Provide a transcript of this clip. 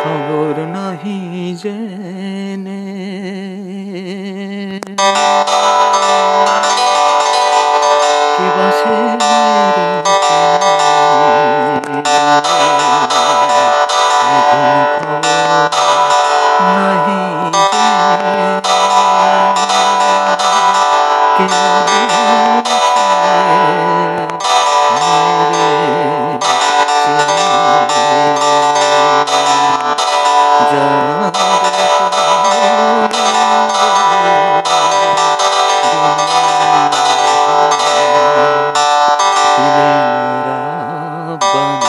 খবর নাহি জেনে। কে বাসে নাহি